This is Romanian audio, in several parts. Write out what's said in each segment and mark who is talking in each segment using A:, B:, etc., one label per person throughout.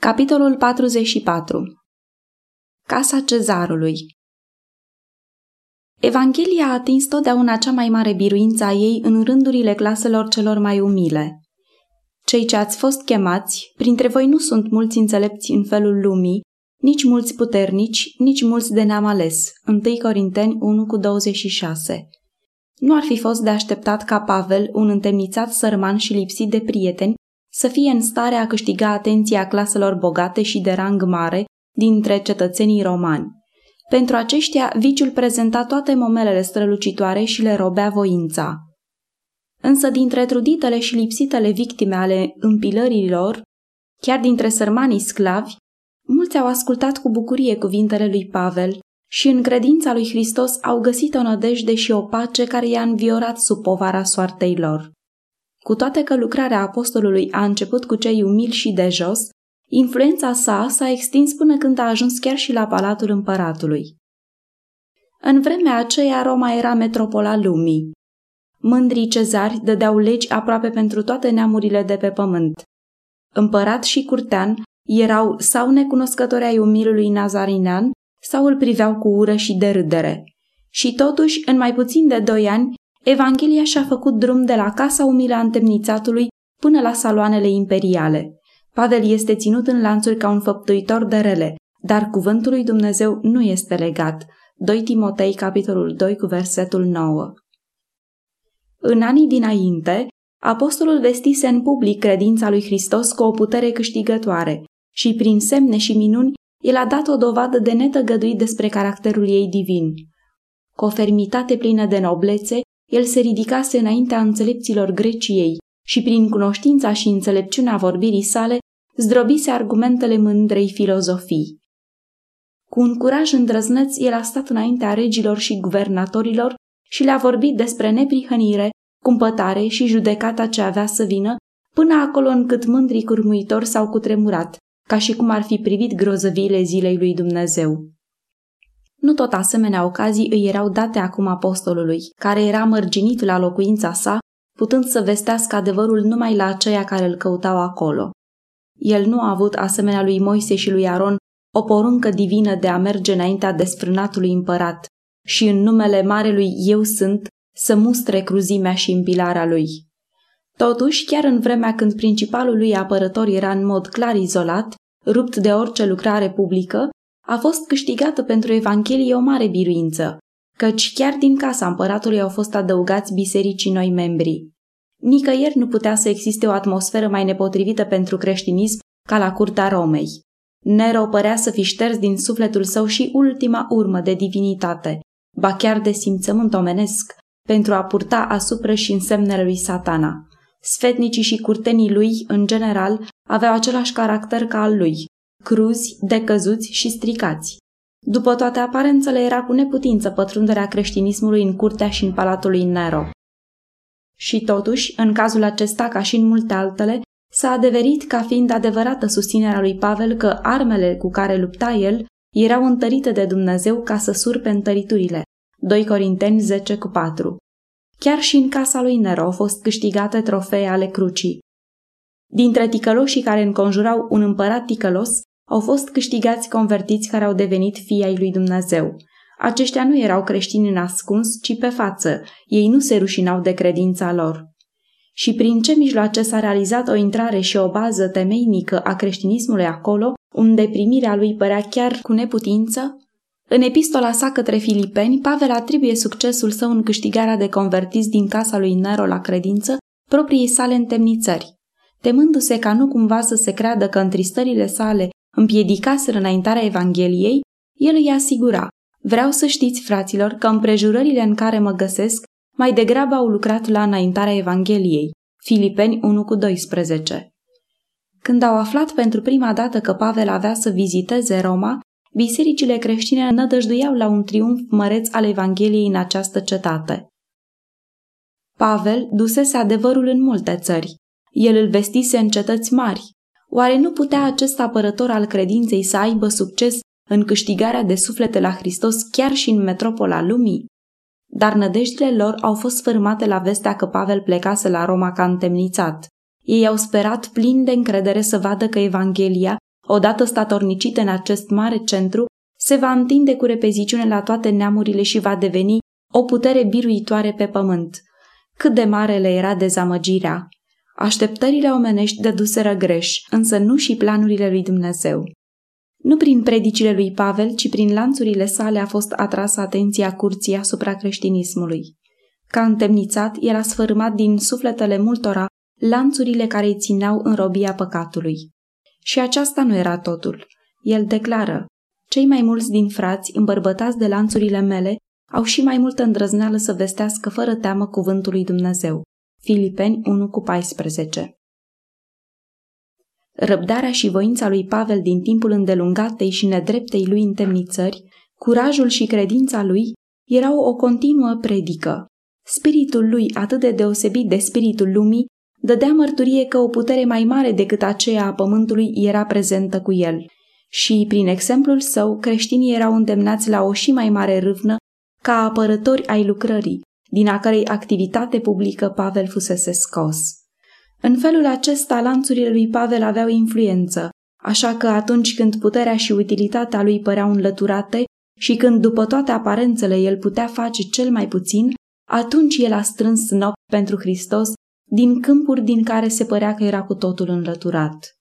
A: Capitolul 44 Casa cezarului Evanghelia a atins totdeauna cea mai mare biruință a ei în rândurile claselor celor mai umile. Cei ce ați fost chemați, printre voi nu sunt mulți înțelepți în felul lumii, nici mulți puternici, nici mulți de neam ales. 1 Corinteni 1 cu 26 Nu ar fi fost de așteptat ca Pavel, un întemnițat sărman și lipsit de prieteni, să fie în stare a câștiga atenția claselor bogate și de rang mare dintre cetățenii romani. Pentru aceștia, viciul prezenta toate momelele strălucitoare și le robea voința. Însă dintre truditele și lipsitele victime ale împilărilor, chiar dintre sărmanii sclavi, mulți au ascultat cu bucurie cuvintele lui Pavel și în credința lui Hristos au găsit o nădejde și o pace care i-a înviorat sub povara soartei lor. Cu toate că lucrarea apostolului a început cu cei umili și de jos, influența sa s-a extins până când a ajuns chiar și la palatul împăratului. În vremea aceea Roma era metropola lumii. Mândrii cezari dădeau legi aproape pentru toate neamurile de pe pământ. Împărat și curtean erau sau necunoscători ai umilului nazarinean sau îl priveau cu ură și de râdere. Și totuși, în mai puțin de doi ani, Evanghelia și-a făcut drum de la casa umilă a întemnițatului până la saloanele imperiale. Pavel este ținut în lanțuri ca un făptuitor de rele, dar cuvântul lui Dumnezeu nu este legat. 2 Timotei, capitolul 2, cu versetul 9. În anii dinainte, apostolul vestise în public credința lui Hristos cu o putere câștigătoare și prin semne și minuni el a dat o dovadă de netăgăduit despre caracterul ei divin. Cu o fermitate plină de noblețe, el se ridicase înaintea înțelepților Greciei și prin cunoștința și înțelepciunea vorbirii sale zdrobise argumentele mândrei filozofii. Cu un curaj îndrăzneț, el a stat înaintea regilor și guvernatorilor și le-a vorbit despre neprihănire, cumpătare și judecata ce avea să vină, până acolo încât mândrii curmuitori s-au cutremurat, ca și cum ar fi privit grozăviile zilei lui Dumnezeu. Nu tot asemenea ocazii îi erau date acum apostolului, care era mărginit la locuința sa, putând să vestească adevărul numai la aceia care îl căutau acolo. El nu a avut, asemenea lui Moise și lui Aron, o poruncă divină de a merge înaintea desfrânatului împărat și în numele Marelui Eu sunt să mustre cruzimea și împilarea lui. Totuși, chiar în vremea când principalul lui apărător era în mod clar izolat, rupt de orice lucrare publică, a fost câștigată pentru Evanghelie o mare biruință, căci chiar din casa împăratului au fost adăugați bisericii noi membri. Nicăieri nu putea să existe o atmosferă mai nepotrivită pentru creștinism ca la curtea Romei. Nero părea să fi șters din sufletul său și ultima urmă de divinitate, ba chiar de simțământ omenesc, pentru a purta asupra și însemnele lui satana. Sfetnicii și curtenii lui, în general, aveau același caracter ca al lui, cruzi, decăzuți și stricați. După toate aparențele, era cu neputință pătrunderea creștinismului în curtea și în palatul lui Nero. Și totuși, în cazul acesta, ca și în multe altele, s-a adeverit ca fiind adevărată susținerea lui Pavel că armele cu care lupta el erau întărite de Dumnezeu ca să surpe întăriturile. 2 Corinteni 10 cu 4 Chiar și în casa lui Nero au fost câștigate trofee ale crucii. Dintre ticăloșii care înconjurau un împărat ticălos, au fost câștigați convertiți care au devenit fii ai lui Dumnezeu. Aceștia nu erau creștini în ascuns, ci pe față. Ei nu se rușinau de credința lor. Și prin ce mijloace s-a realizat o intrare și o bază temeinică a creștinismului acolo, unde primirea lui părea chiar cu neputință? În epistola sa către filipeni, Pavel atribuie succesul său în câștigarea de convertiți din casa lui Nero la credință propriei sale întemnițări. Temându-se ca nu cumva să se creadă că întristările sale împiedicaseră înaintarea Evangheliei, el îi asigura, vreau să știți, fraților, că împrejurările în care mă găsesc mai degrabă au lucrat la înaintarea Evangheliei. Filipeni 1 cu 12 Când au aflat pentru prima dată că Pavel avea să viziteze Roma, bisericile creștine nădăjduiau la un triumf măreț al Evangheliei în această cetate. Pavel dusese adevărul în multe țări. El îl vestise în cetăți mari, Oare nu putea acest apărător al credinței să aibă succes în câștigarea de suflete la Hristos chiar și în metropola lumii? Dar nădejdile lor au fost fărâmate la vestea că Pavel plecase la Roma ca întemnițat. Ei au sperat plin de încredere să vadă că Evanghelia, odată statornicite în acest mare centru, se va întinde cu repeziciune la toate neamurile și va deveni o putere biruitoare pe pământ. Cât de mare le era dezamăgirea! Așteptările omenești dăduseră greș, însă nu și planurile lui Dumnezeu. Nu prin predicile lui Pavel, ci prin lanțurile sale a fost atrasă atenția curții asupra creștinismului. Ca întemnițat, el a sfărâmat din sufletele multora lanțurile care îi țineau în robia păcatului. Și aceasta nu era totul. El declară, cei mai mulți din frați, îmbărbătați de lanțurile mele, au și mai multă îndrăzneală să vestească fără teamă cuvântul lui Dumnezeu. Filipeni 1 cu 14 Răbdarea și voința lui Pavel din timpul îndelungatei și nedreptei lui întemnițări, curajul și credința lui erau o continuă predică. Spiritul lui, atât de deosebit de spiritul lumii, dădea mărturie că o putere mai mare decât aceea a pământului era prezentă cu el. Și, prin exemplul său, creștinii erau îndemnați la o și mai mare râvnă ca apărători ai lucrării, din a cărei activitate publică Pavel fusese scos. În felul acesta, lanțurile lui Pavel aveau influență, așa că atunci când puterea și utilitatea lui păreau înlăturate și când după toate aparențele el putea face cel mai puțin, atunci el a strâns nopți pentru Hristos din câmpuri din care se părea că era cu totul înlăturat.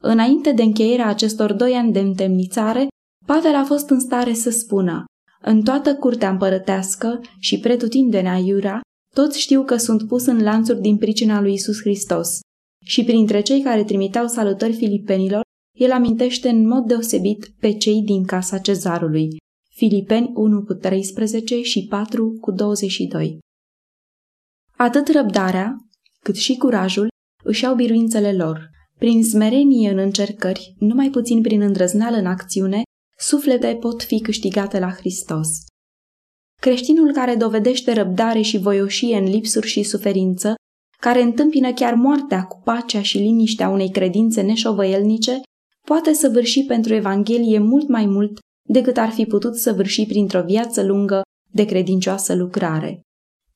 A: Înainte de încheierea acestor doi ani de întemnițare, Pavel a fost în stare să spună În toată curtea împărătească și pretutindenea iura, toți știu că sunt pus în lanțuri din pricina lui Isus Hristos. Și printre cei care trimiteau salutări filipenilor, el amintește în mod deosebit pe cei din casa cezarului. Filipeni 1 cu 13 și 4 cu 22. Atât răbdarea, cât și curajul își au biruințele lor. Prin smerenie în încercări, numai puțin prin îndrăzneală în acțiune, suflete pot fi câștigate la Hristos. Creștinul care dovedește răbdare și voioșie în lipsuri și suferință, care întâmpină chiar moartea cu pacea și liniștea unei credințe neșovăielnice, poate săvârși pentru Evanghelie mult mai mult decât ar fi putut săvârși printr-o viață lungă de credincioasă lucrare.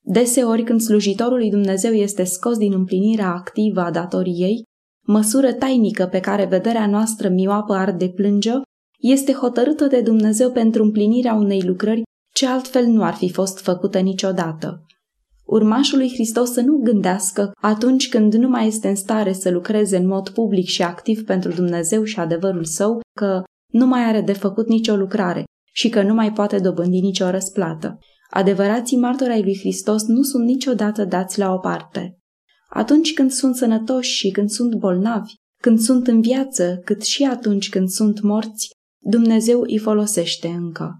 A: Deseori când slujitorul lui Dumnezeu este scos din împlinirea activă a datoriei, măsură tainică pe care vederea noastră mioapă ar deplânge, este hotărâtă de Dumnezeu pentru împlinirea unei lucrări ce altfel nu ar fi fost făcută niciodată. Urmașul lui Hristos să nu gândească atunci când nu mai este în stare să lucreze în mod public și activ pentru Dumnezeu și adevărul său că nu mai are de făcut nicio lucrare și că nu mai poate dobândi nicio răsplată. Adevărații martori ai lui Hristos nu sunt niciodată dați la o parte. Atunci când sunt sănătoși și când sunt bolnavi, când sunt în viață, cât și atunci când sunt morți, Dumnezeu îi folosește încă.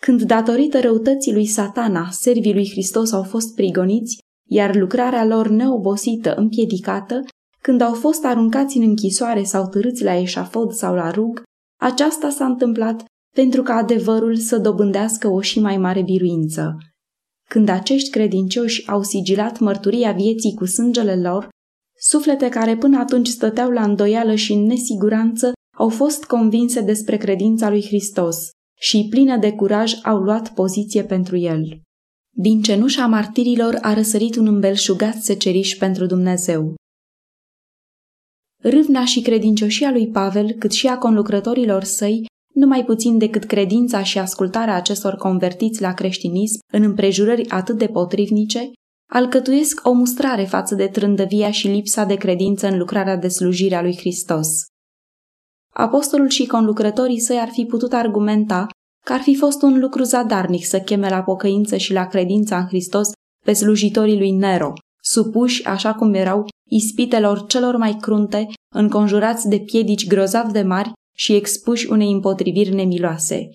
A: Când datorită răutății lui satana, servii lui Hristos au fost prigoniți, iar lucrarea lor neobosită împiedicată, când au fost aruncați în închisoare sau târâți la eșafod sau la rug, aceasta s-a întâmplat pentru ca adevărul să dobândească o și mai mare biruință. Când acești credincioși au sigilat mărturia vieții cu sângele lor, suflete care până atunci stăteau la îndoială și în nesiguranță au fost convinse despre credința lui Hristos și, plină de curaj, au luat poziție pentru el. Din cenușa martirilor a răsărit un îmbelșugat seceriș pentru Dumnezeu. Râvna și credincioșia lui Pavel, cât și a conlucrătorilor săi, numai puțin decât credința și ascultarea acestor convertiți la creștinism în împrejurări atât de potrivnice, alcătuiesc o mustrare față de trândăvia și lipsa de credință în lucrarea de slujire a lui Hristos. Apostolul și conlucrătorii săi ar fi putut argumenta că ar fi fost un lucru zadarnic să cheme la pocăință și la credința în Hristos pe slujitorii lui Nero, supuși așa cum erau ispitelor celor mai crunte, înconjurați de piedici grozav de mari și expuși unei împotriviri nemiloase.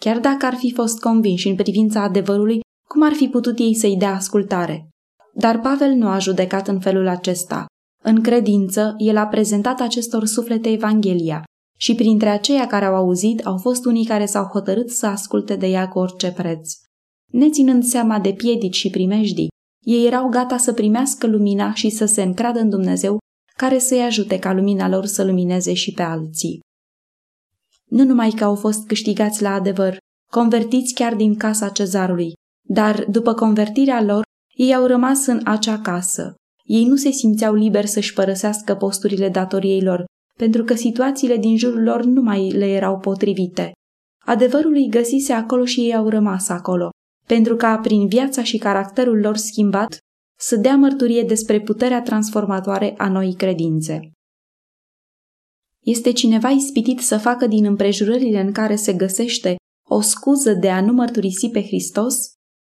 A: Chiar dacă ar fi fost convinși în privința adevărului, cum ar fi putut ei să-i dea ascultare? Dar Pavel nu a judecat în felul acesta. În credință, el a prezentat acestor suflete Evanghelia și printre aceia care au auzit au fost unii care s-au hotărât să asculte de ea cu orice preț. Neținând seama de piedici și primejdii, ei erau gata să primească lumina și să se încradă în Dumnezeu care să-i ajute ca lumina lor să lumineze și pe alții. Nu numai că au fost câștigați la adevăr, convertiți chiar din casa cezarului, dar după convertirea lor, ei au rămas în acea casă. Ei nu se simțeau liberi să-și părăsească posturile datoriei lor, pentru că situațiile din jurul lor nu mai le erau potrivite. Adevărul îi găsise acolo și ei au rămas acolo, pentru ca, prin viața și caracterul lor schimbat, să dea mărturie despre puterea transformatoare a noii credințe. Este cineva ispitit să facă din împrejurările în care se găsește o scuză de a nu mărturisi pe Hristos?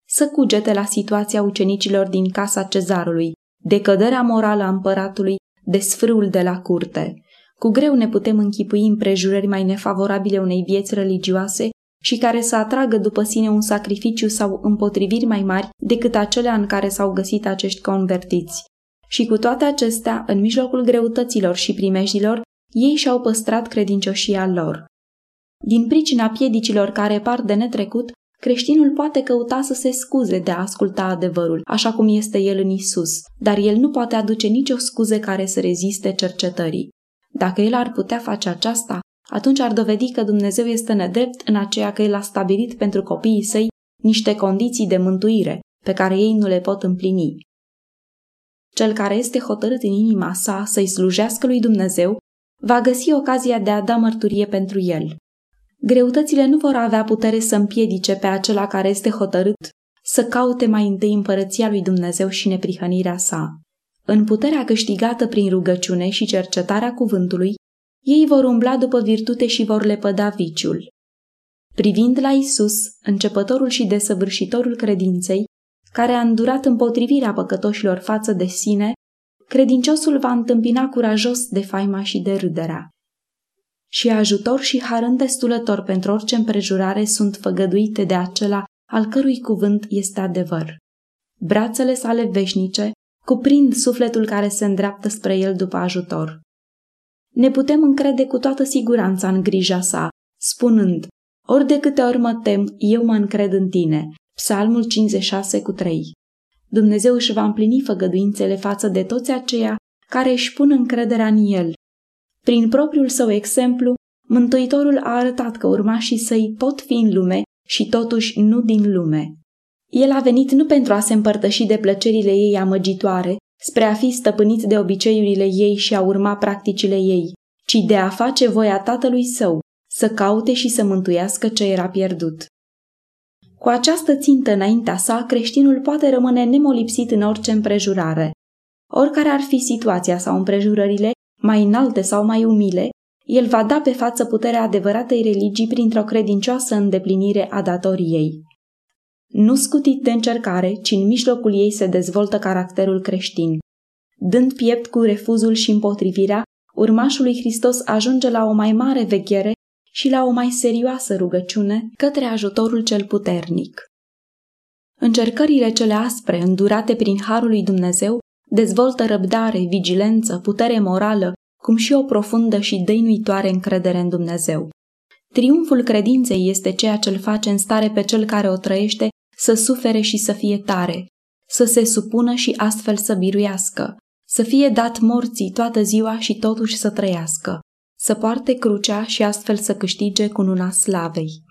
A: Să cugete la situația ucenicilor din casa cezarului, de căderea morală a împăratului, de sfrâul de la curte. Cu greu ne putem închipui împrejurări mai nefavorabile unei vieți religioase și care să atragă după sine un sacrificiu sau împotriviri mai mari decât acelea în care s-au găsit acești convertiți. Și cu toate acestea, în mijlocul greutăților și primejdilor, ei și-au păstrat credincioșia lor. Din pricina piedicilor care par de netrecut, creștinul poate căuta să se scuze de a asculta adevărul, așa cum este el în Isus, dar el nu poate aduce nicio scuze care să reziste cercetării. Dacă el ar putea face aceasta, atunci ar dovedi că Dumnezeu este nedrept în aceea că el a stabilit pentru copiii săi niște condiții de mântuire pe care ei nu le pot împlini. Cel care este hotărât în inima sa să-i slujească lui Dumnezeu va găsi ocazia de a da mărturie pentru el. Greutățile nu vor avea putere să împiedice pe acela care este hotărât să caute mai întâi împărăția lui Dumnezeu și neprihănirea sa. În puterea câștigată prin rugăciune și cercetarea cuvântului, ei vor umbla după virtute și vor lepăda viciul. Privind la Isus, începătorul și desăvârșitorul credinței, care a îndurat împotrivirea păcătoșilor față de sine, credinciosul va întâmpina curajos de faima și de râderea. Și ajutor și har îndestulător pentru orice împrejurare sunt făgăduite de acela al cărui cuvânt este adevăr. Brațele sale veșnice cuprind sufletul care se îndreaptă spre el după ajutor. Ne putem încrede cu toată siguranța în grija sa, spunând, ori de câte ori mă tem, eu mă încred în tine. Psalmul 56 cu 3. Dumnezeu își va împlini făgăduințele față de toți aceia care își pun încrederea în El. Prin propriul său exemplu, Mântuitorul a arătat că urmașii săi pot fi în lume și totuși nu din lume. El a venit nu pentru a se împărtăși de plăcerile ei amăgitoare, spre a fi stăpânit de obiceiurile ei și a urma practicile ei, ci de a face voia tatălui său, să caute și să mântuiască ce era pierdut. Cu această țintă înaintea sa, creștinul poate rămâne nemolipsit în orice împrejurare. Oricare ar fi situația sau împrejurările, mai înalte sau mai umile, el va da pe față puterea adevăratei religii printr-o credincioasă îndeplinire a datoriei. Nu scutit de încercare, ci în mijlocul ei se dezvoltă caracterul creștin. Dând piept cu refuzul și împotrivirea, urmașul lui Hristos ajunge la o mai mare veghere și la o mai serioasă rugăciune către ajutorul cel puternic. Încercările cele aspre, îndurate prin harul lui Dumnezeu, dezvoltă răbdare, vigilență, putere morală, cum și o profundă și dăinuitoare încredere în Dumnezeu. Triumful credinței este ceea ce îl face în stare pe cel care o trăiește să sufere și să fie tare, să se supună și astfel să biruiască, să fie dat morții toată ziua și totuși să trăiască, să poarte crucea și astfel să câștige cununa slavei.